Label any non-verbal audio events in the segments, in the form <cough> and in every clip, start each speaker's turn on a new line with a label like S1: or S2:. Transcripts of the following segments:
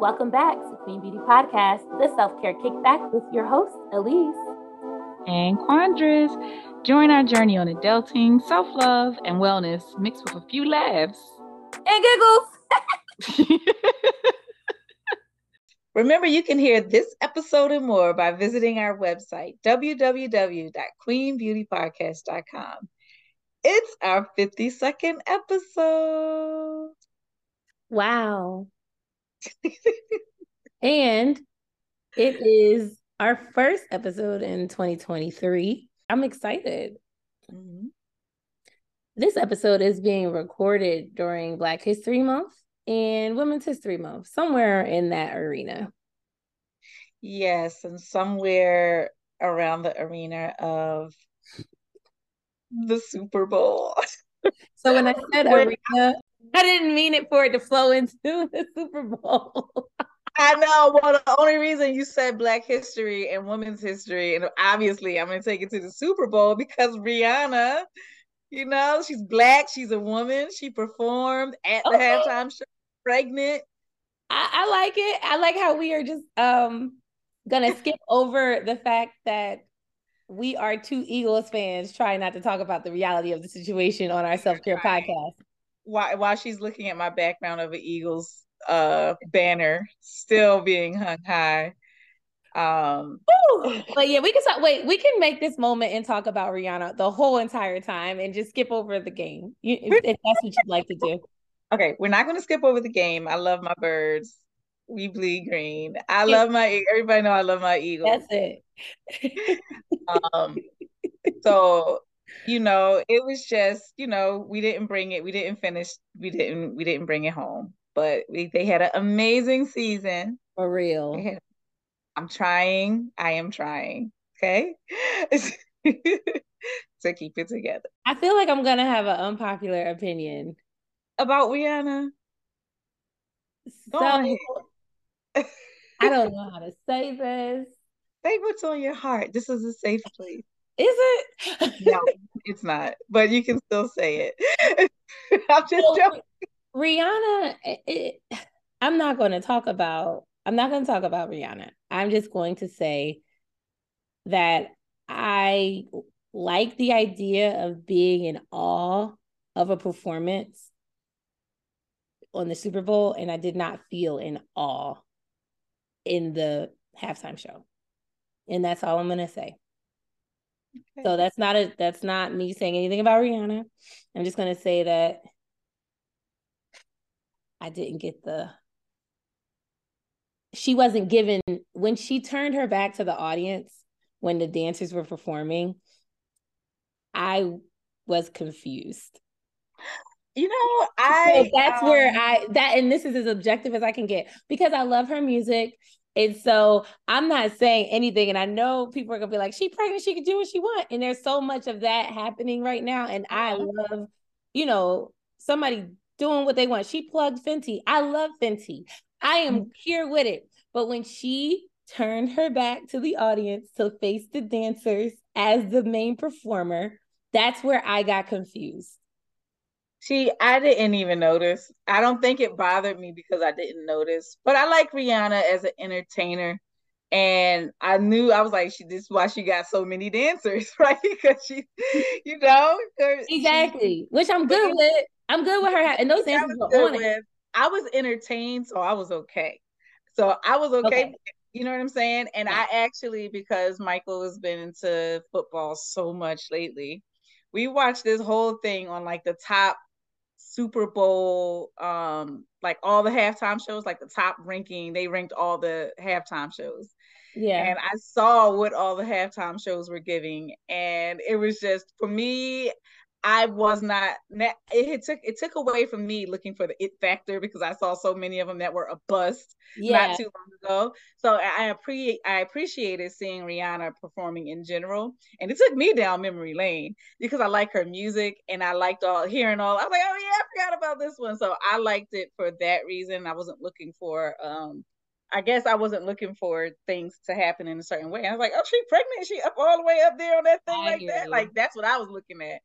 S1: Welcome back to Queen Beauty Podcast, the self care kickback with your host, Elise.
S2: And Quandras. Join our journey on adulting, self love, and wellness mixed with a few laughs
S1: and giggles. <laughs>
S3: Remember, you can hear this episode and more by visiting our website, www.queenbeautypodcast.com. It's our 52nd episode.
S1: Wow. <laughs> and it is our first episode in 2023. I'm excited. Mm-hmm. This episode is being recorded during Black History Month and Women's History Month, somewhere in that arena.
S3: Yes, and somewhere around the arena of the Super Bowl.
S1: so when I <laughs> said arena, I didn't mean it for it to flow into <laughs> the Super Bowl.
S3: I know. Well, the only reason you said Black History and Women's History, and obviously I'm going to take it to the Super Bowl because Rihanna, you know, she's black, she's a woman, she performed at the okay. halftime show, pregnant.
S1: I, I like it. I like how we are just um gonna <laughs> skip over the fact that we are two Eagles fans trying not to talk about the reality of the situation on our self care podcast.
S3: While while she's looking at my background of an Eagles uh banner still being hung high. Um
S1: Ooh, but yeah, we can talk wait, we can make this moment and talk about Rihanna the whole entire time and just skip over the game. You, if, if that's what you'd like to do.
S3: Okay, we're not gonna skip over the game. I love my birds. We bleed green. I love my everybody know I love my Eagles.
S1: That's it. <laughs>
S3: um so you know, it was just, you know, we didn't bring it, we didn't finish, we didn't, we didn't bring it home but we, they had an amazing season.
S1: For real. Had,
S3: I'm trying. I am trying. Okay. <laughs> to keep it together.
S1: I feel like I'm gonna have an unpopular opinion
S3: about Rihanna.
S1: So I don't know how to say this.
S3: Say what's on your heart. This is a safe place.
S1: Is it?
S3: no, <laughs> it's not. But you can still say it. <laughs> I'm just joking.
S1: Rihanna, it, I'm not going to talk about. I'm not going to talk about Rihanna. I'm just going to say that I like the idea of being in awe of a performance on the Super Bowl, and I did not feel in awe in the halftime show. And that's all I'm gonna say. Okay. So that's not a that's not me saying anything about Rihanna. I'm just gonna say that I didn't get the she wasn't given when she turned her back to the audience when the dancers were performing I was confused.
S3: You know, I
S1: so that's um, where I that and this is as objective as I can get because I love her music. And so I'm not saying anything. And I know people are gonna be like, she pregnant, she can do what she want. And there's so much of that happening right now. And I uh-huh. love, you know, somebody doing what they want. She plugged Fenty. I love Fenty. I am mm-hmm. here with it. But when she turned her back to the audience to face the dancers as the main performer, that's where I got confused.
S3: See, I didn't even notice. I don't think it bothered me because I didn't notice. But I like Rihanna as an entertainer. And I knew I was like, she this is why she got so many dancers, <laughs> right? Because she, you know,
S1: exactly, she, which I'm good with. I'm good with her. And those dancers were on with, it.
S3: I was entertained, so I was okay. So I was okay. okay. You know what I'm saying? And yeah. I actually, because Michael has been into football so much lately, we watched this whole thing on like the top Super Bowl, um, like all the halftime shows, like the top ranking. They ranked all the halftime shows. Yeah. And I saw what all the halftime shows were giving. And it was just for me, I was not. It took it took away from me looking for the it factor because I saw so many of them that were a bust yeah. not too long ago. So I appreciate I appreciated seeing Rihanna performing in general, and it took me down memory lane because I like her music and I liked all hearing all. I was like, oh yeah, I forgot about this one. So I liked it for that reason. I wasn't looking for um I guess I wasn't looking for things to happen in a certain way. I was like, oh, she's pregnant. She up all the way up there on that thing I like that. You. Like that's what I was looking at.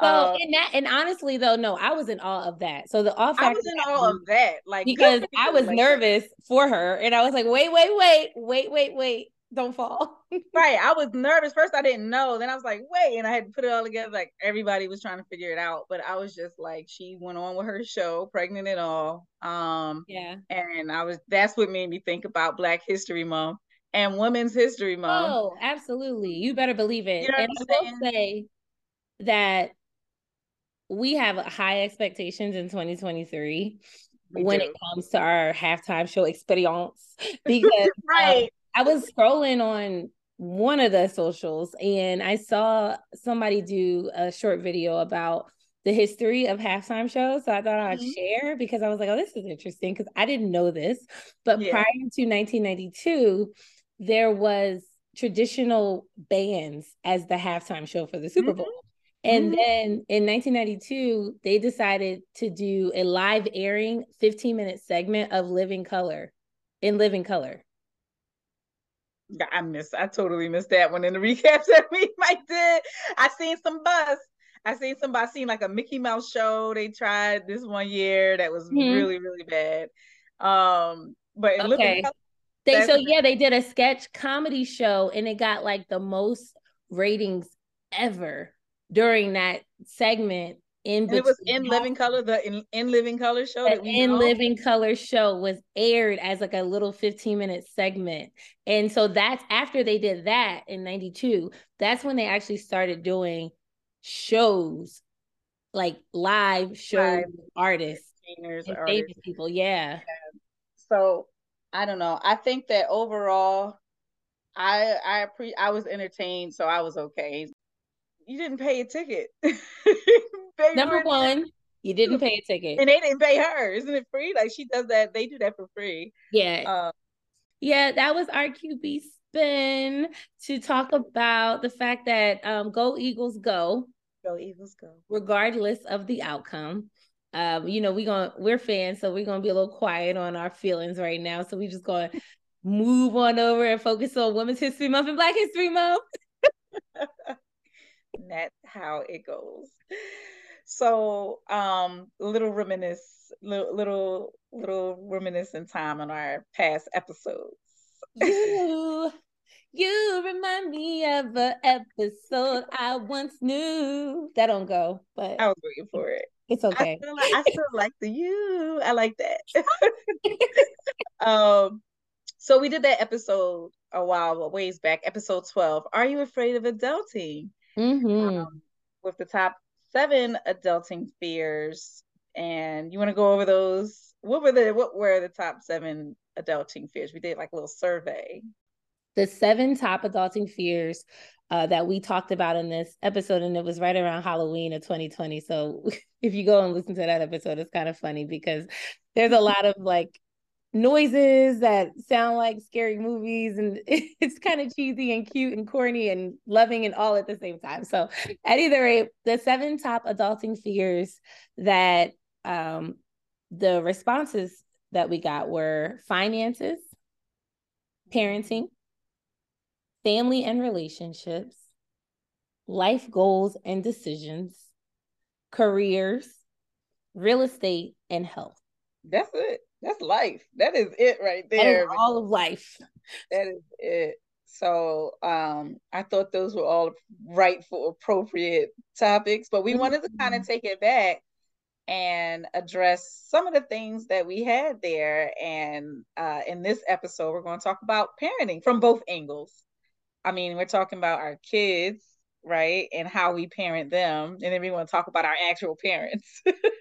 S1: So uh, and that and honestly though, no, I was in awe of that. So the
S3: off I was in awe of that, like
S1: because <laughs> I was like nervous that. for her, and I was like, wait, wait, wait, wait, wait, wait don't fall. <laughs>
S3: right. I was nervous. First I didn't know. Then I was like, wait. And I had to put it all together. Like everybody was trying to figure it out. But I was just like, she went on with her show, pregnant and all. Um,
S1: yeah.
S3: And I was that's what made me think about Black History Month and Women's History Month.
S1: Oh, absolutely. You better believe it. You know and I will say that we have high expectations in 2023 we when do. it comes to our halftime show experience <laughs> because um, right I was scrolling on one of the socials and I saw somebody do a short video about the history of halftime shows. So I thought I'd mm-hmm. share because I was like, oh, this is interesting because I didn't know this. But yeah. prior to 1992, there was traditional bands as the halftime show for the Super mm-hmm. Bowl. Mm-hmm. And then in 1992, they decided to do a live airing 15 minute segment of Living Color in Living Color.
S3: I missed. I totally missed that one in the <laughs> recaps that we <laughs> might did. I seen some buzz. I seen somebody seen like a Mickey Mouse show they tried this one year that was mm-hmm. really really bad. Um, but
S1: okay. they so yeah they did a sketch comedy show and it got like the most ratings ever during that segment in
S3: it was in living color the in, in living color show
S1: in know? living color show was aired as like a little 15 minute segment. And so that's after they did that in 92 that's when they actually started doing shows like live show live artists and famous people yeah. yeah.
S3: So i don't know. I think that overall i i pre i was entertained so i was okay you didn't pay a ticket <laughs>
S1: Number one, you didn't pay a ticket.
S3: And they didn't pay her. Isn't it free? Like she does that. They do that for free.
S1: Yeah. Um, yeah, that was our QB spin to talk about the fact that um, go Eagles go.
S3: Go Eagles go.
S1: Regardless of the outcome. Um, you know, we going we're fans, so we're gonna be a little quiet on our feelings right now. So we just gonna move on over and focus on Women's History Month and Black History Month. <laughs>
S3: that's how it goes. So, um, little reminisce, little, little, little reminiscent time on our past episodes.
S1: you, you remind me of an episode I once knew. That don't go, but
S3: I was waiting for it.
S1: It's okay.
S3: I still, like, I still like the you. I like that. <laughs> um, so we did that episode a while, a ways back, episode twelve. Are you afraid of adulting?
S1: Mm-hmm. Um,
S3: with the top seven adulting fears, and you want to go over those. What were the what were the top seven adulting fears? We did like a little survey.
S1: The seven top adulting fears uh, that we talked about in this episode, and it was right around Halloween of 2020. So <laughs> if you go and listen to that episode, it's kind of funny because there's a lot of like noises that sound like scary movies and <laughs> it's kind of cheesy and cute and corny and loving and all at the same time. So at either rate the seven top adulting fears that um the responses that we got were finances parenting family and relationships life goals and decisions careers real estate and health.
S3: That's it that's life. That is it right there.
S1: all of life.
S3: That is it. So um, I thought those were all rightful, appropriate topics, but we mm-hmm. wanted to kind of take it back and address some of the things that we had there. And uh, in this episode, we're going to talk about parenting from both angles. I mean, we're talking about our kids, right, and how we parent them, and then we want to talk about our actual parents. <laughs>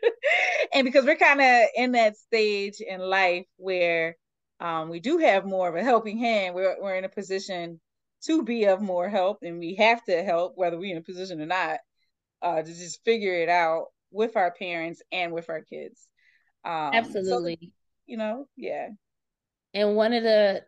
S3: and because we're kind of in that stage in life where um, we do have more of a helping hand, we're, we're in a position to be of more help, and we have to help whether we're in a position or not uh, to just figure it out with our parents and with our kids.
S1: Um, Absolutely.
S3: So, you know, yeah.
S1: And one of the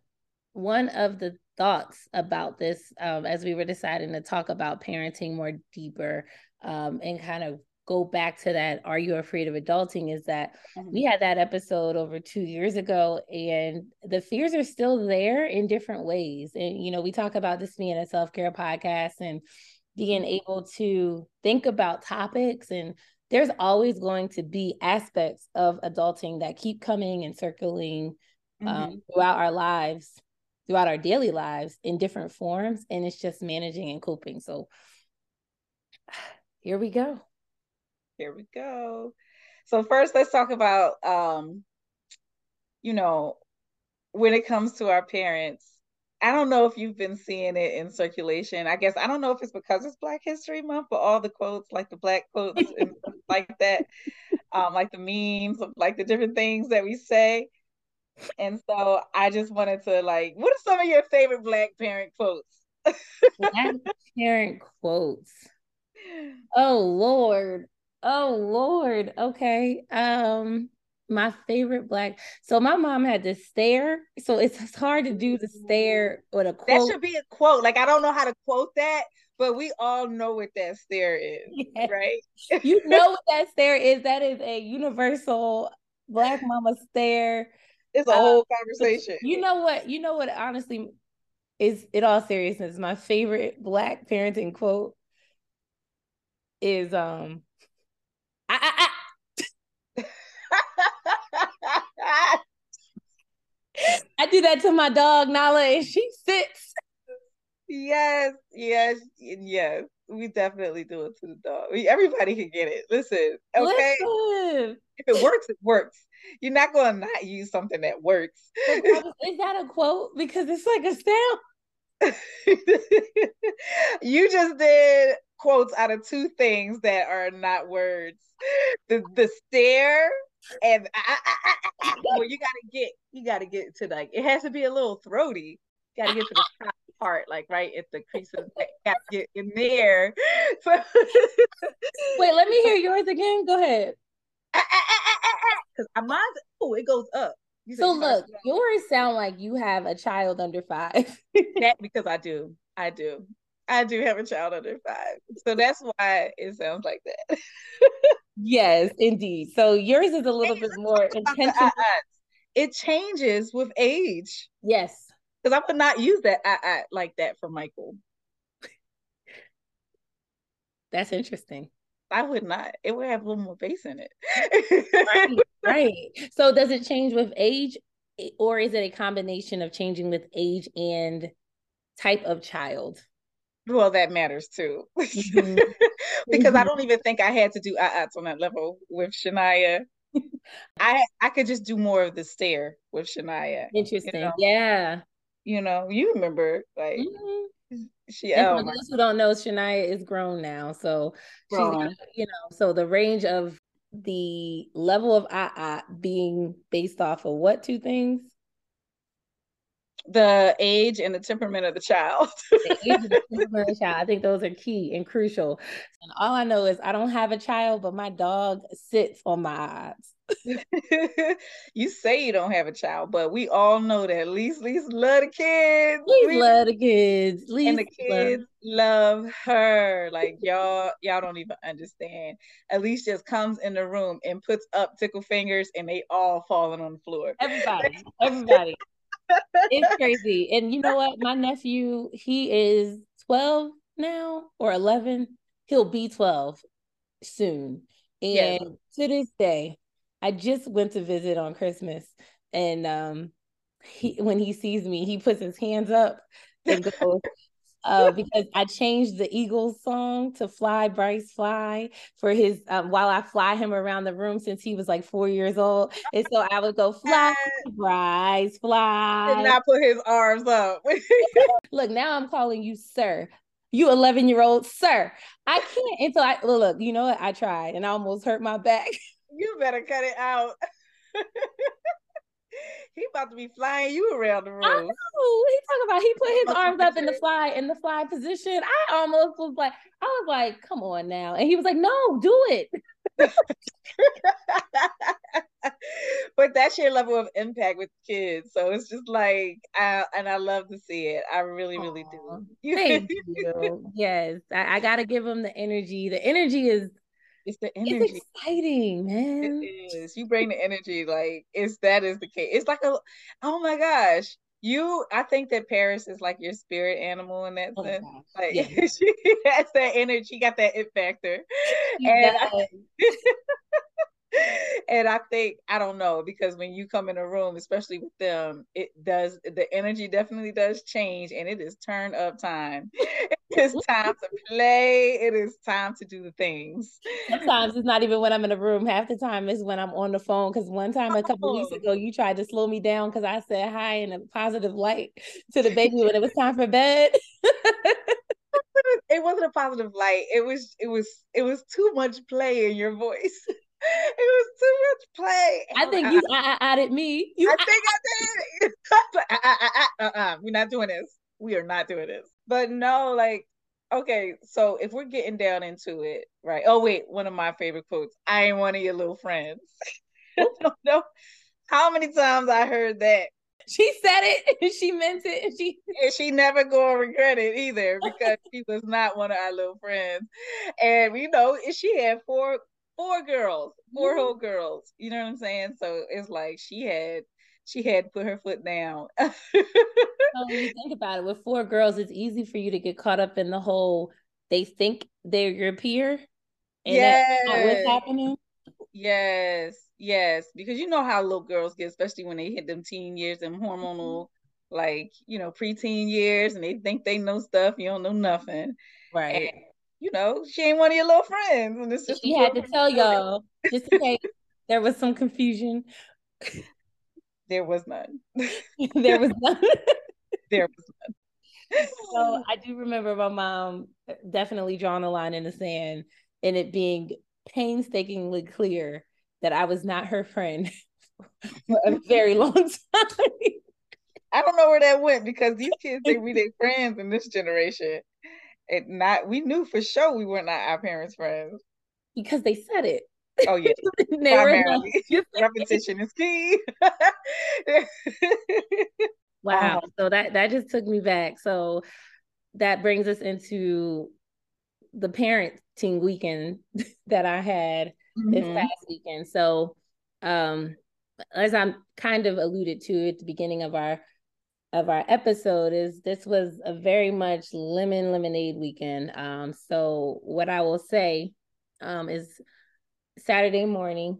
S1: one of the thoughts about this um, as we were deciding to talk about parenting more deeper um, and kind of go back to that are you afraid of adulting is that mm-hmm. we had that episode over 2 years ago and the fears are still there in different ways and you know we talk about this being a self-care podcast and being mm-hmm. able to think about topics and there's always going to be aspects of adulting that keep coming and circling um, mm-hmm. um, throughout our lives throughout our daily lives in different forms and it's just managing and coping so <sighs> here we go
S3: here we go. So first let's talk about um you know when it comes to our parents. I don't know if you've been seeing it in circulation. I guess I don't know if it's because it's Black History Month, but all the quotes, like the black quotes <laughs> and like that, um, like the memes, like the different things that we say. And so I just wanted to like, what are some of your favorite black parent quotes?
S1: black parent quotes. Oh Lord. Oh Lord. Okay. Um my favorite black. So my mom had to stare. So it's, it's hard to do the stare with a quote.
S3: That should be a quote. Like I don't know how to quote that, but we all know what that stare is, <laughs> yes. right?
S1: you <laughs> know what that stare is. That is a universal black mama stare.
S3: It's a um, whole conversation.
S1: You know what? You know what honestly is in all seriousness, my favorite black parenting quote is um I, I, I. I do that to my dog Nala, and she sits.
S3: Yes, yes, yes. We definitely do it to the dog. Everybody can get it. Listen, okay. Listen. If it works, it works. You're not going to not use something that works.
S1: Is that a quote? Because it's like a sound. <laughs>
S3: you just did quotes out of two things that are not words <laughs> the the stare and I, I, I, well, you gotta get you gotta get to like it has to be a little throaty. You gotta get to the <laughs> top part, like right at the creases. Gotta get in there. <laughs>
S1: Wait, let me hear yours again. Go ahead.
S3: Ah, ah, ah, because mine's oh, it goes up.
S1: You so look, yours sound like you have a child under five.
S3: that because I do. I do. I do have a child under five. So that's why it sounds like that.
S1: yes, indeed. So yours is a little bit more intentional.
S3: It changes with age.
S1: Yes.
S3: Because I would not use that I, I, like that for Michael.
S1: That's interesting.
S3: I would not. It would have a little more bass in it.
S1: right, <laughs> right. So does it change with age or is it a combination of changing with age and type of child?
S3: Well, that matters too. <laughs> Mm-hmm. because mm-hmm. I don't even think I had to do uh-uh on that level with Shania. <laughs> I I could just do more of the stare with Shania.
S1: Interesting. You know? Yeah.
S3: You know, you remember like mm-hmm.
S1: she and for those who don't know, Shania is grown now. So grown. she's you know, so the range of the level of uh-uh being based off of what two things?
S3: The age and the temperament of the child. <laughs> the age and the
S1: temperament of the child. I think those are key and crucial. And all I know is I don't have a child, but my dog sits on my eyes. <laughs>
S3: you say you don't have a child, but we all know that Lise Lise love the kids.
S1: We love the kids.
S3: Lise and the kids love. love her. Like y'all, y'all don't even understand. Elise just comes in the room and puts up tickle fingers and they all falling on the floor.
S1: Everybody, <laughs> everybody it's <laughs> crazy. And you know what? My nephew, he is 12 now or 11. He'll be 12 soon. And yes. to this day, I just went to visit on Christmas. And um he when he sees me, he puts his hands up and <laughs> goes, uh, because I changed the Eagles song to "Fly Bryce Fly" for his um, while I fly him around the room since he was like four years old, and so I would go <laughs> "Fly Bryce Fly."
S3: Did not put his arms up. <laughs> <laughs>
S1: look, now I'm calling you sir. You 11 year old sir. I can't until I look. You know what? I tried and I almost hurt my back.
S3: You better cut it out he about to be flying you around the room. I know.
S1: He talking about he put his arms up in the fly in the fly position. I almost was like, I was like, come on now. And he was like, no, do it. <laughs>
S3: but that's your level of impact with kids. So it's just like I and I love to see it. I really, really do. <laughs>
S1: Thank you. Yes. I, I gotta give him the energy. The energy is
S3: it's the energy.
S1: It's exciting, man.
S3: It is. You bring the energy, like it's that is the case. It's like a oh my gosh. You, I think that Paris is like your spirit animal in that oh sense. Like yeah. <laughs> she has that energy, she got that it factor. She and I, <laughs> <laughs> and I think I don't know because when you come in a room, especially with them, it does the energy definitely does change, and it is turn up time. <laughs> It's time to play. It is time to do the things.
S1: Sometimes it's not even when I'm in a room. Half the time is when I'm on the phone. Because one time a couple oh. weeks ago, you tried to slow me down because I said hi in a positive light to the baby when it was time for bed. <laughs>
S3: it wasn't a positive light. It was it was it was too much play in your voice. <laughs> it was too much play.
S1: I oh, think you I, I added me. You,
S3: I think I did. <laughs> uh-uh, we're not doing this. We are not doing this. But no, like, okay, so if we're getting down into it, right? Oh wait, one of my favorite quotes. I ain't one of your little friends. <laughs> no, how many times I heard that.
S1: She said it and she meant it and she
S3: and she never gonna regret it either because she was not one of our little friends. And you know, she had four four girls, 4 mm-hmm. whole girls. You know what I'm saying? So it's like she had she had put her foot down. <laughs> so
S1: when you think about it, with four girls, it's easy for you to get caught up in the whole they think they're your peer.
S3: And yes. what's happening. Yes, yes. Because you know how little girls get, especially when they hit them teen years and hormonal, mm-hmm. like, you know, preteen years, and they think they know stuff. You don't know nothing.
S1: Right. And
S3: you know, she ain't one of your little friends. And it's just
S1: she had to tell y'all just in case there was some confusion. <laughs>
S3: There was none. <laughs>
S1: there was none. <laughs>
S3: there was none.
S1: So I do remember my mom definitely drawing a line in the sand and it being painstakingly clear that I was not her friend for a very long time.
S3: I don't know where that went because these kids think we their friends in this generation it not we knew for sure we were not our parents' friends.
S1: Because they said it.
S3: Oh yeah. <laughs> Primarily. <laughs> Repetition is key. <laughs>
S1: wow. Um, so that that just took me back. So that brings us into the parenting weekend that I had mm-hmm. this past weekend. So um as I'm kind of alluded to at the beginning of our of our episode is this was a very much lemon lemonade weekend. Um, so what I will say um, is Saturday morning,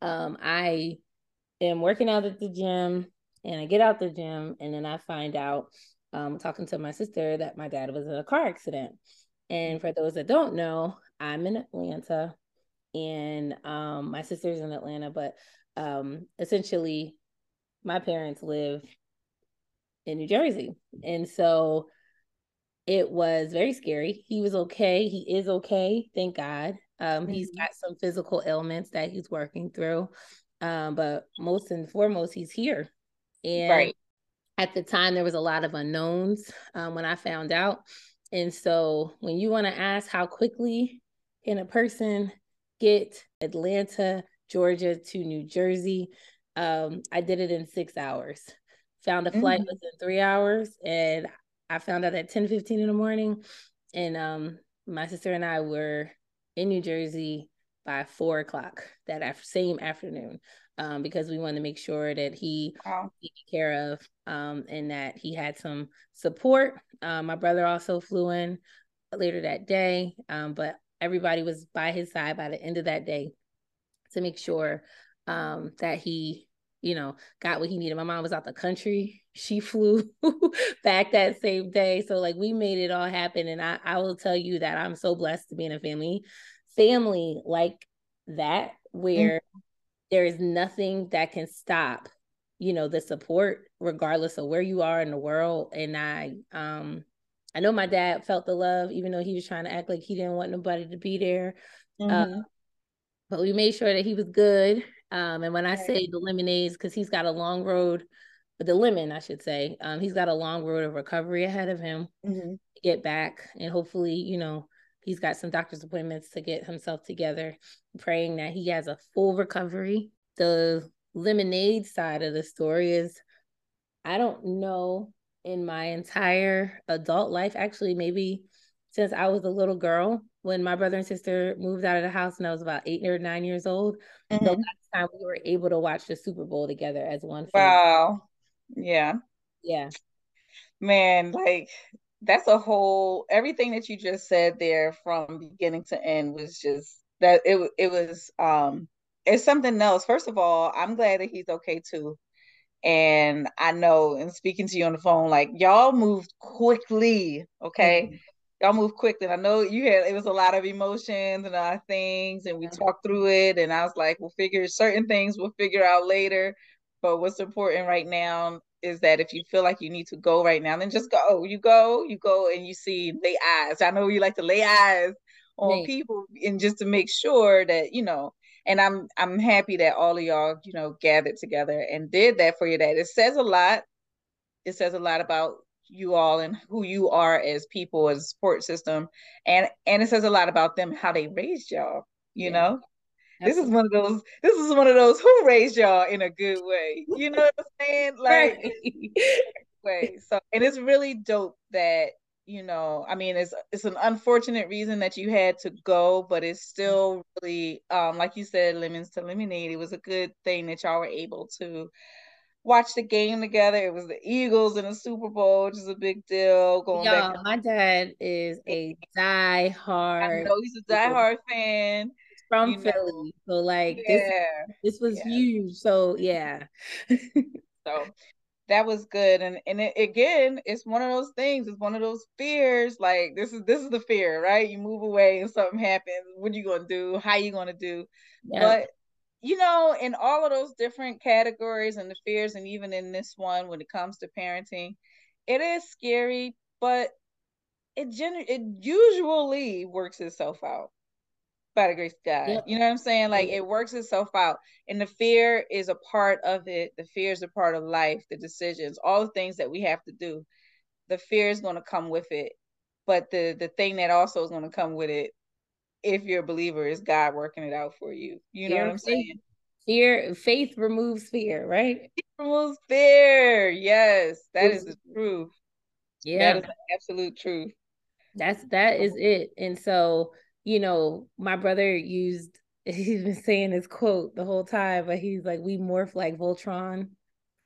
S1: um, I am working out at the gym and I get out the gym and then I find out um, talking to my sister that my dad was in a car accident. And for those that don't know, I'm in Atlanta and um, my sister's in Atlanta, but um, essentially my parents live in New Jersey. And so it was very scary. He was okay. He is okay, thank God. Um, mm-hmm. He's got some physical ailments that he's working through. Um, but most and foremost, he's here. And right. at the time, there was a lot of unknowns um, when I found out. And so when you want to ask how quickly can a person get Atlanta, Georgia to New Jersey, um, I did it in six hours found a flight mm-hmm. within three hours and I found out at 10 15 in the morning. And um my sister and I were in New Jersey by four o'clock that after, same afternoon. Um, because we wanted to make sure that he wow. taken care of um, and that he had some support. Um, my brother also flew in later that day, um, but everybody was by his side by the end of that day to make sure um, that he you know, got what he needed. My mom was out the country. She <laughs> flew <laughs> back that same day. So like we made it all happen. And I, I will tell you that I'm so blessed to be in a family, family like that, where mm-hmm. there is nothing that can stop, you know, the support, regardless of where you are in the world. And I um I know my dad felt the love, even though he was trying to act like he didn't want nobody to be there. Uh, mm-hmm. Uh, but we made sure that he was good um, and when I say the lemonades, because he's got a long road, but the lemon, I should say, um, he's got a long road of recovery ahead of him mm-hmm. to get back. And hopefully, you know, he's got some doctor's appointments to get himself together, praying that he has a full recovery. The lemonade side of the story is I don't know in my entire adult life, actually, maybe since I was a little girl, when my brother and sister moved out of the house and I was about eight or nine years old. Mm-hmm. The last time we were able to watch the Super Bowl together as one
S3: family. Wow. Yeah.
S1: Yeah.
S3: Man, like that's a whole everything that you just said there from beginning to end was just that it it was um it's something else. First of all, I'm glad that he's okay too. And I know, and speaking to you on the phone, like y'all moved quickly, okay? Mm-hmm. Y'all moved quickly. I know you had it was a lot of emotions and a lot of things, and we talked through it. And I was like, we'll figure certain things we'll figure out later. But what's important right now is that if you feel like you need to go right now, then just go. You go, you go, and you see lay eyes. I know you like to lay eyes on right. people, and just to make sure that you know and i'm i'm happy that all of y'all you know gathered together and did that for your dad it says a lot it says a lot about you all and who you are as people as a support system. And and it says a lot about them how they raised y'all you yeah. know? Absolutely. this is one of those this is one of those who raised y'all in a good way you know what i'm saying? <laughs> Like way. So and it's really dope that you know i mean it's it's an unfortunate reason that you had to go but it's still really um like you said lemons to lemonade. It was a good thing that y'all were able to watch the game together it was the eagles in the super bowl which is a big deal
S1: going Yo, back my dad is a die hard
S3: I know he's a die hard fan
S1: from Philly know. so like yeah. this this was yeah. huge so yeah <laughs>
S3: so that was good and and it, again it's one of those things it's one of those fears like this is this is the fear right you move away and something happens what are you gonna do how are you gonna do yeah. but you know in all of those different categories and the fears and even in this one when it comes to parenting it is scary but it gen- it usually works itself out by the grace of God. Yep. You know what I'm saying? Like it works itself out. And the fear is a part of it. The fear is a part of life, the decisions, all the things that we have to do. The fear is going to come with it. But the the thing that also is going to come with it, if you're a believer, is God working it out for you. You know what I'm saying?
S1: Fear, faith removes fear, right?
S3: Removes fear. Yes, that is the truth. Yeah, that is the absolute truth.
S1: That's that is it. And so you know, my brother used <laughs> he's been saying this quote the whole time, but he's like, we morph like Voltron.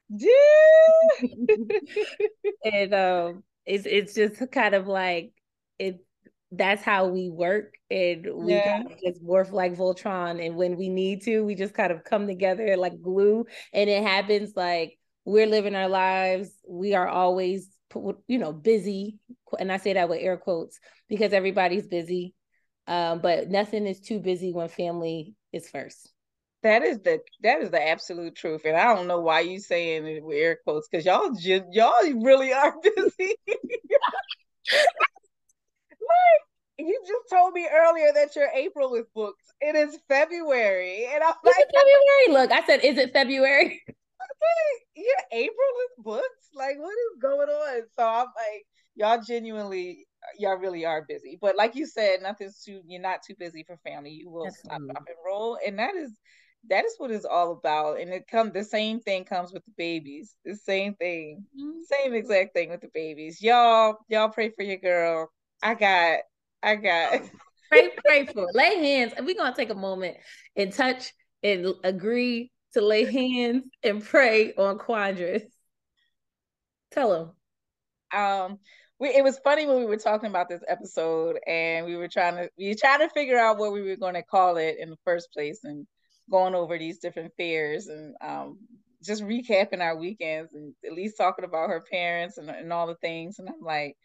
S1: Yeah. <laughs> <laughs> and um it's it's just kind of like it that's how we work and we yeah. kind of just morph like Voltron and when we need to we just kind of come together like glue and it happens like we're living our lives we are always you know busy and I say that with air quotes because everybody's busy um, but nothing is too busy when family is first.
S3: That is the that is the absolute truth, and I don't know why you saying it with air quotes because y'all just y'all really are <laughs> busy. <laughs> like you just told me earlier that your April is booked. It is February, and I'm like
S1: February. Look, I said, is it February? <laughs>
S3: yeah, April is booked. Like, what is going on? So I'm like, y'all genuinely y'all really are busy. But like you said, nothing's too you're not too busy for family. You will stop, stop and roll. And that is that is what it's all about. And it come the same thing comes with the babies. The same thing. Mm-hmm. Same exact thing with the babies. Y'all, y'all pray for your girl. I got I got
S1: pray, pray for lay hands. And We're gonna take a moment and touch and agree to lay hands and pray on Quandras. Tell them.
S3: Um we, it was funny when we were talking about this episode and we were trying to we were trying to figure out what we were going to call it in the first place and going over these different fairs and um, just recapping our weekends and Elise talking about her parents and, and all the things and i'm like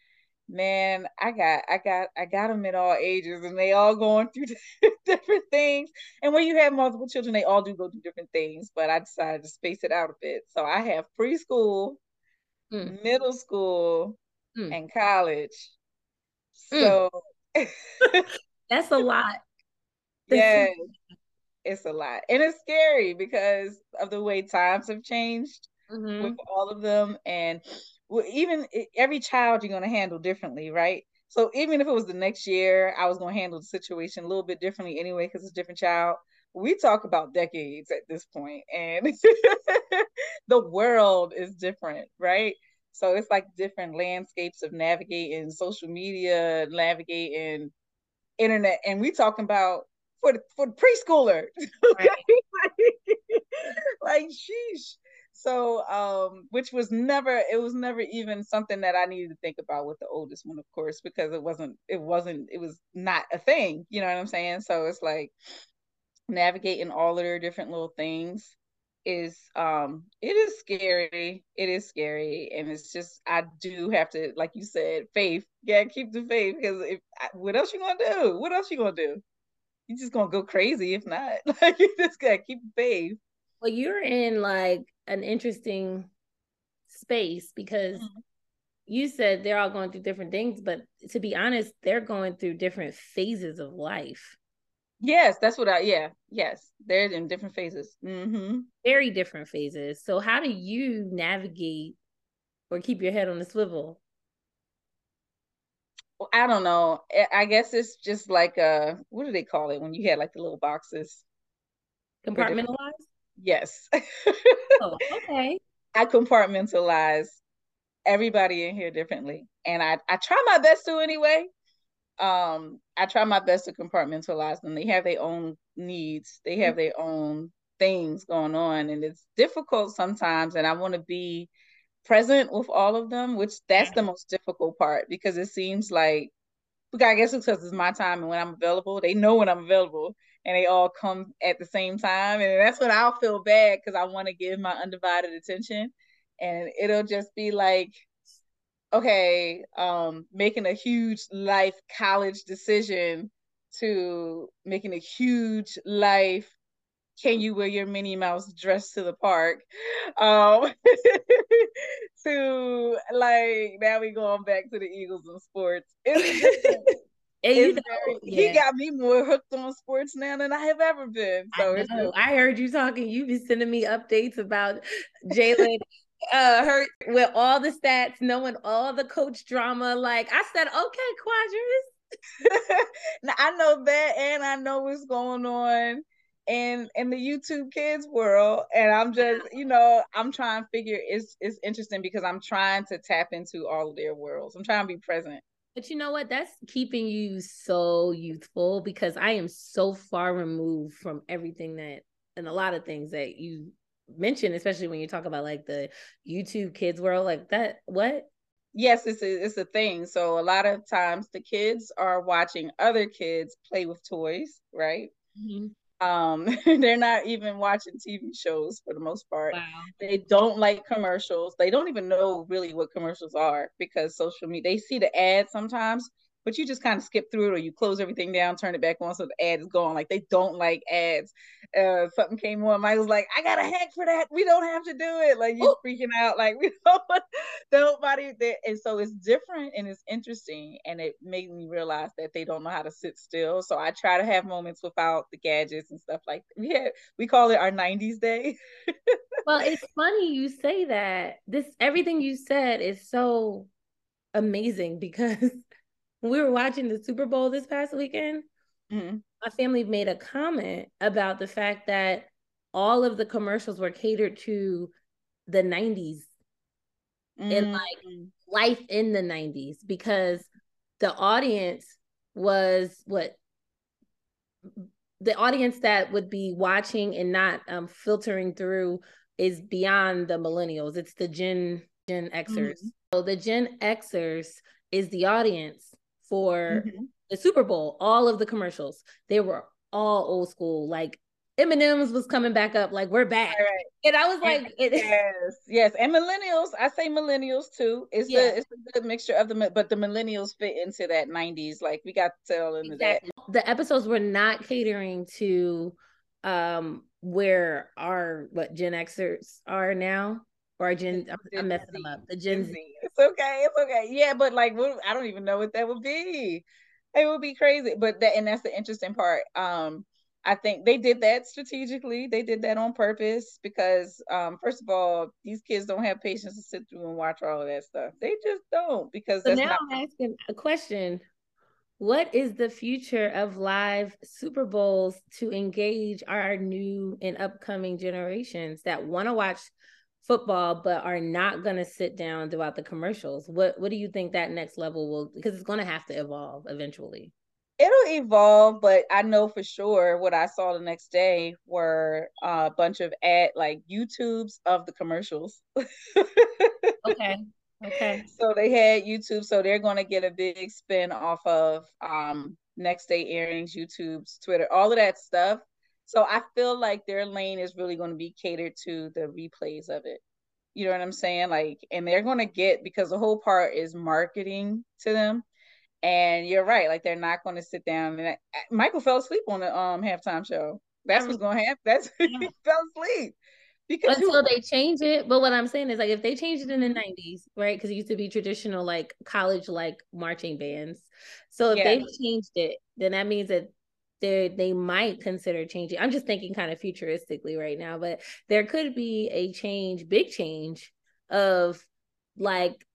S3: man i got i got i got them at all ages and they all going through <laughs> different things and when you have multiple children they all do go through different things but i decided to space it out a bit so i have preschool mm. middle school mm. and college. Mm. So <laughs>
S1: that's a lot. <laughs>
S3: yeah, it's a lot. And it's scary because of the way times have changed mm-hmm. with all of them. And even every child you're going to handle differently, right? So even if it was the next year, I was going to handle the situation a little bit differently anyway because it's a different child. We talk about decades at this point, and <laughs> the world is different, right? So it's like different landscapes of navigating social media, navigating internet, and we talking about for the, for the preschooler. <laughs> Right. like, like, sheesh. So, um, which was never, it was never even something that I needed to think about with the oldest one, of course, because it wasn't, it wasn't, it was not a thing. You know what I'm saying? So it's like navigating all of their different little things is um it is scary it is scary and it's just i do have to like you said faith yeah keep the faith because if what else you gonna do what else you gonna do you just gonna go crazy if not <laughs> like you just gotta keep faith
S1: well you're in like an interesting space because mm-hmm. you said they're all going through different things but to be honest they're going through different phases of life
S3: Yes, that's what I. Yeah, yes, they're in different phases. Mm-hmm.
S1: Very different phases. So, how do you navigate or keep your head on the swivel?
S3: Well, I don't know. I guess it's just like uh, what do they call it when you had like the little boxes?
S1: Compartmentalized.
S3: Yes.
S1: oh, okay. <laughs>
S3: I compartmentalize everybody in here differently, and I I try my best to anyway. Um i try my best to compartmentalize them. They have their own needs. They have their own things going on and it's difficult sometimes and i want to be present with all of them which that's the most difficult part because it seems like i guess it's because it's my time and when i'm available they know when i'm available and they all come at the same time and that's when i'll feel bad because i want to give my undivided attention and it'll just be like okay, um, making a huge life college decision to making a huge life can you wear your Minnie Mouse dress to the park? <laughs> Um, <laughs> to like now we going back to the Eagles and sports. It's, and you know, very, yeah. he got me more hooked on sports now than I have ever been. So
S1: I, know. I heard you talking. You've been sending me updates about Jalen <laughs> uh hurt with all the stats, knowing all the coach drama. Like I said, okay,
S3: Quandras. <laughs> now I know that and I know what's going on in in the YouTube kids world. And I'm just, you know, I'm trying to figure it's it's interesting because I'm trying to tap into all of their worlds. I'm trying to be present.
S1: But you know what? That's keeping you so youthful because I am so far removed from everything that and a lot of things that you mentioned, especially when you talk about like the YouTube kids world, like that. What?
S3: Yes, it's a, it's a thing. So a lot of times the kids are watching other kids play with toys, right? Mm-hmm. Um, <laughs> they're not even watching TV shows for the most part. Wow. They don't like commercials. They don't even know really what commercials are because social media. They see the ads sometimes, but you just kind of skip through it or you close everything down, turn it back on so the ad is gone. Like they don't like ads. Uh, something came on, Mike was like, I got a hack for that. We don't have to do it. Like you're freaking out, like <laughs> we don't nobody there. And so it's different and it's interesting. And it made me realize that they don't know how to sit still. So I try to have moments without the gadgets and stuff like that. we had we call it our 90s day.
S1: well, <laughs> it's funny you say that. This everything you said is so amazing because when we were watching the Super Bowl this past weekend, mm-hmm. my family made a comment about the fact that all of the commercials were catered to the 90s mm-hmm. and like life in the 90s because the audience was what the audience that would be watching and not um, filtering through is beyond the millennials. It's the Gen Gen Xers. Mm-hmm. So the Gen Xers is the audience for mm-hmm. the Super Bowl, all of the commercials, they were all old school. Like M&M's was coming back up, like we're back. Right. And I was like,
S3: it, <laughs> yes, yes. And millennials, I say millennials too. It's yeah. the it's a good mixture of the but the millennials fit into that 90s. Like we got to tell into exactly.
S1: that. The episodes were not catering to um where our what Gen Xers are now or Gen, I'm, messing them up. The Gen Z.
S3: It's okay. It's okay. Yeah, but like, I don't even know what that would be. It would be crazy. But that, and that's the interesting part. Um, I think they did that strategically. They did that on purpose because, um, first of all, these kids don't have patience to sit through and watch all of that stuff. They just don't because.
S1: So now not- I'm asking a question. What is the future of live Super Bowls to engage our new and upcoming generations that want to watch football but are not going to sit down throughout the commercials what what do you think that next level will because it's going to have to evolve eventually
S3: it'll evolve, but I know for sure what I saw the next day were a bunch of ad like YouTubes of the commercials. <laughs>
S1: okay. Okay.
S3: So they had YouTube, so they're gonna get a big spin off of um next day airings, YouTube's, Twitter, all of that stuff. So I feel like their lane is really going to be catered to the replays of it. You know what I'm saying? Like, and they're going to get because the whole part is marketing to them. And you're right, like they're not going to sit down. And I, Michael fell asleep on the um halftime show. That's what's going to happen. That's <laughs> he fell asleep
S1: because until they change it. But what I'm saying is like if they change it in the 90s, mm-hmm. right? Because it used to be traditional like college like marching bands. So if yeah. they've changed it, then that means that they they might consider changing. I'm just thinking kind of futuristically right now, but there could be a change, big change of like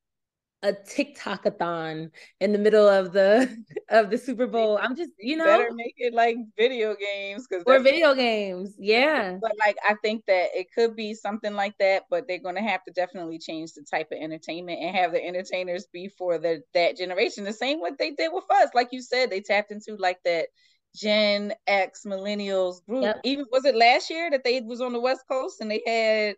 S1: a TikTok-a-thon in the middle of the <laughs> of the Super Bowl. I'm just, you know,
S3: better make it like video games because
S1: or video games, yeah. <laughs>
S3: But like, I think that it could be something like that, but they're going to have to definitely change the type of entertainment and have the entertainers be for the that generation. The same what they did with us, like you said, they tapped into like that Gen X millennials group. Yep. Even was it last year that they was on the West Coast and they had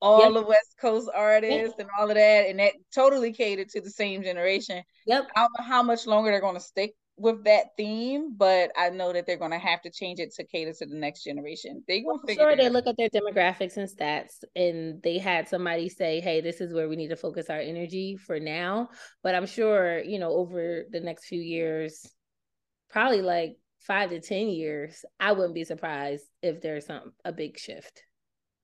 S3: all yep. the West Coast artists yep. and all of that, and that totally catered to the same generation.
S1: Yep.
S3: I don't know how much longer they're going to stick with that theme, but I know that they're going to have to change it to cater to the next generation. They going to figure.
S1: Sure, they look at their demographics and stats, and they had somebody say, "Hey, this is where we need to focus our energy for now." But I'm sure, you know, over the next few years, probably like five to ten years, I wouldn't be surprised if there's some a big shift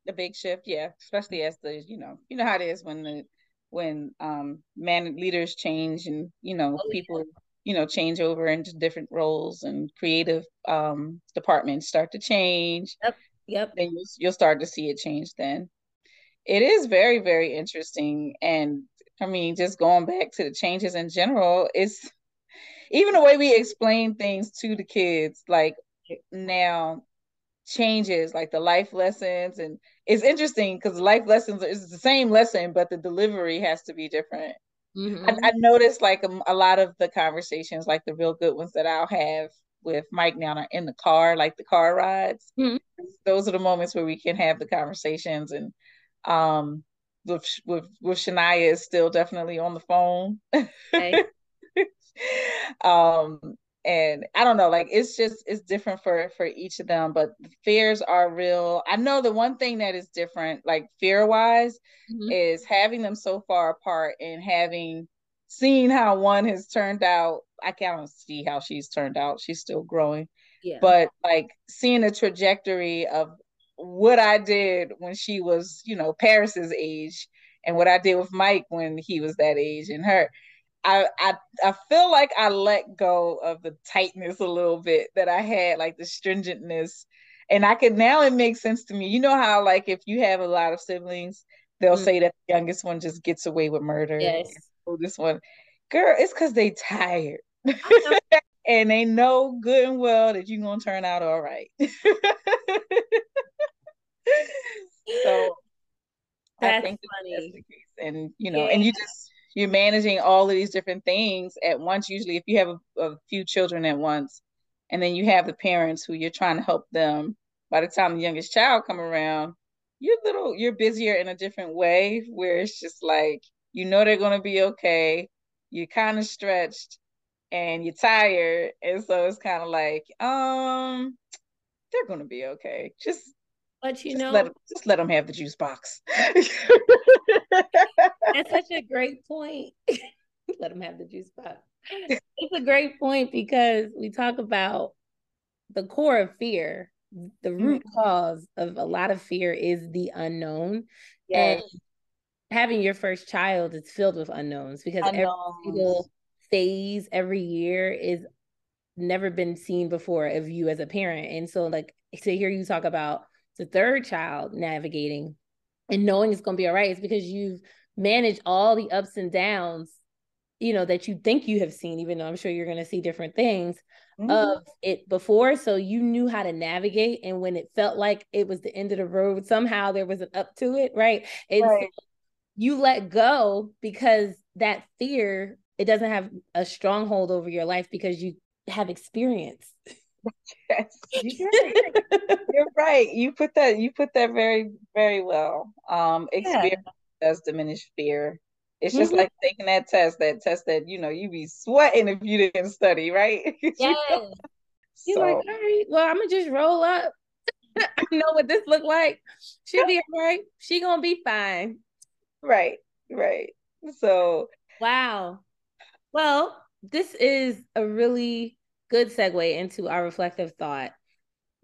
S3: a big shift, yeah. Especially as the you know you know how it is when the when um man leaders change and you know oh, people yeah. you know change over into different roles and creative um departments start to change.
S1: Yep. Yep.
S3: Then you'll, you'll start to see it change. Then it is very very interesting and I mean just going back to the changes in general, it's even the way we explain things to the kids like now changes like the life lessons and it's interesting because life lessons is the same lesson but the delivery has to be different mm-hmm. I, I, noticed like a, a, lot of the conversations like the real good ones that i'll have with mike now are in the car like the car rides mm-hmm. those are the moments where we can have the conversations and um with with with shania is still definitely on the phone okay. <laughs> <laughs> um and I don't know, like it's just it's different for for each of them, but the fears are real. I know the one thing that is different, like fear wise, mm-hmm. is having them so far apart and having seen how one has turned out. I can't see how she's turned out. She's still growing. Yeah. But like seeing the trajectory of what I did when she was, you know, Paris's age and what I did with Mike when he was that age and her I, I I feel like I let go of the tightness a little bit that I had, like the stringentness. And I could now it makes sense to me. You know how like if you have a lot of siblings, they'll mm-hmm. say that the youngest one just gets away with murder.
S1: Yes.
S3: This one, girl, it's because they tired. <laughs> and they know good and well that you're gonna turn out all right. <laughs> so
S1: that's I think funny. That's the
S3: case. And you know, yeah. and you just you're managing all of these different things at once usually if you have a, a, few children at once and then you have the parents who you're trying to help them by the time the youngest child come around you're little you're busier in a different way where it's just like you know they're going to be okay you're kind of stretched and you're tired and so it's kind of like um they're going to be okay just
S1: but you
S3: just
S1: know,
S3: let just let them have the juice box. <laughs>
S1: That's such a great point. <laughs> let them have the juice box. It's a great point because we talk about the core of fear. The root mm-hmm. cause of a lot of fear is the unknown. Yes. And having your first child is filled with unknowns because unknowns. every single phase every year is never been seen before of you as a parent. And so like to hear you talk about the third child navigating and knowing it's going to be all right is because you've managed all the ups and downs you know that you think you have seen even though i'm sure you're going to see different things mm-hmm. of it before so you knew how to navigate and when it felt like it was the end of the road somehow there was an up to it right and right. So you let go because that fear it doesn't have a stronghold over your life because you have experience.
S3: Yes, <laughs> you're right. You put that you put that very very well. Um, experience. Does diminish fear. It's just mm-hmm. like taking that test, that test that you know you'd be sweating if you didn't study, right? <laughs>
S1: Yes. You're so. like, all right, well, I'm gonna just roll up. <laughs> I know what this look like. She'll be all right. She gonna be fine.
S3: Right, right. So
S1: wow. Well, this is a really good segue into our reflective thought.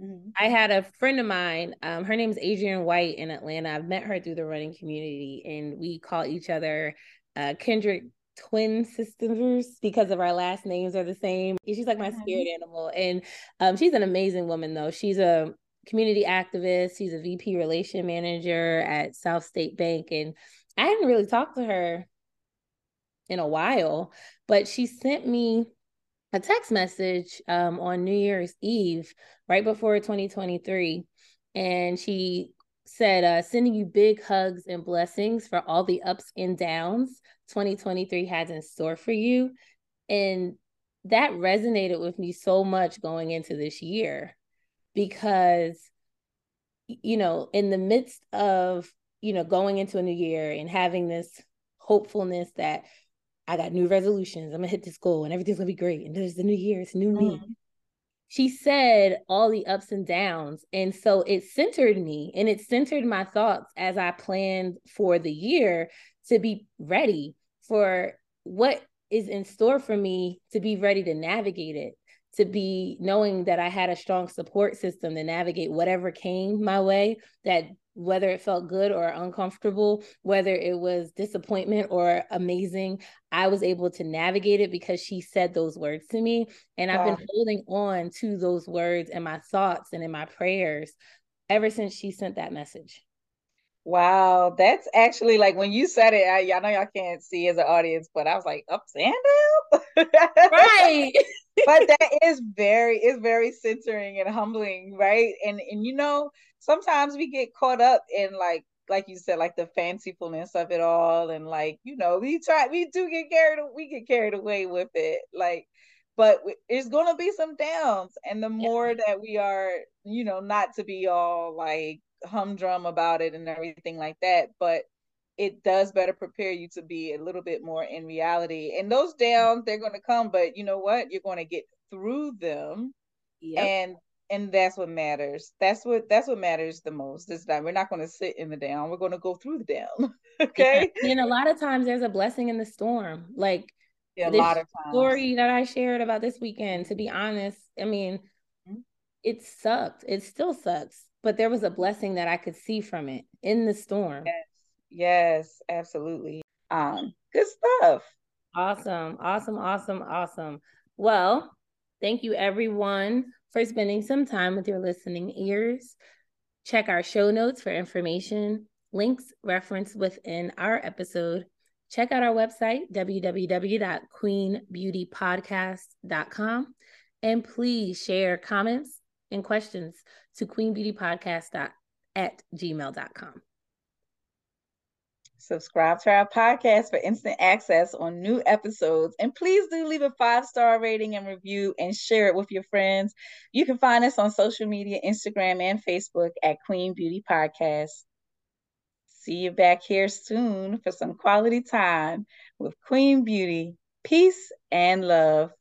S1: Mm-hmm. I had a friend of mine, um, her name is Adrienne White in Atlanta. I've met her through the running community, and we call each other uh, Kendrick twin sisters because of our last names are the same. She's like my mm-hmm. spirit animal. And um, she's an amazing woman, though. She's a community activist, she's a VP relation manager at South State Bank. And I hadn't really talked to her in a while, but she sent me a text message um, on New Year's Eve, right before 2023. And she said, uh, sending you big hugs and blessings for all the ups and downs 2023 has in store for you. And that resonated with me so much going into this year because, you know, in the midst of, you know, going into a new year and having this hopefulness that I got new resolutions, I'm gonna hit this goal and everything's gonna be great. And there's the new year, it's new me. Mm-hmm she said all the ups and downs. And so it centered me and it centered my thoughts as I planned for the year to be ready for what is in store for me to be ready to navigate it to be knowing that I had a strong support system to navigate whatever came my way, that whether it felt good or uncomfortable, whether it was disappointment or amazing, I was able to navigate it because she said those words to me. And wow. I've been holding on to those words in my thoughts and in my prayers ever since she sent that message.
S3: Wow, that's actually like when you said it. I, I know y'all can't see as an audience, but I was like, up and right? <laughs> but that is very, is very centering and humbling, right? And and you know, sometimes we get caught up in like like you said, like the fancifulness of it all, and like you know, we try, we do get carried, we get carried away with it, like. But it's gonna be some downs, and the more yeah. that we are, you know, not to be all like humdrum about it and everything like that, but it does better prepare you to be a little bit more in reality. And those downs, they're going to come, but you know what? You're going to get through them. Yep. And and that's what matters. That's what that's what matters the most. This time we're not going to sit in the down. We're going to go through the down. <laughs> okay.
S1: Yeah. And a lot of times there's a blessing in the storm. Like yeah, a lot of times. story that I shared about this weekend. To be honest, I mean, mm-hmm. it sucked. It still sucks but there was a blessing that I could see from it in the storm.
S3: Yes, yes, absolutely. Um, good stuff.
S1: Awesome, awesome, awesome, awesome. Well, thank you everyone for spending some time with your listening ears. Check our show notes for information, links referenced within our episode. Check out our website, www.queenbeautypodcast.com. And please share comments and questions to queenbeautypodcast at gmail.com.
S3: Subscribe to our podcast for instant access on new episodes. And please do leave a five star rating and review and share it with your friends. You can find us on social media Instagram and Facebook at Queen Beauty Podcast. See you back here soon for some quality time with Queen Beauty. Peace and love.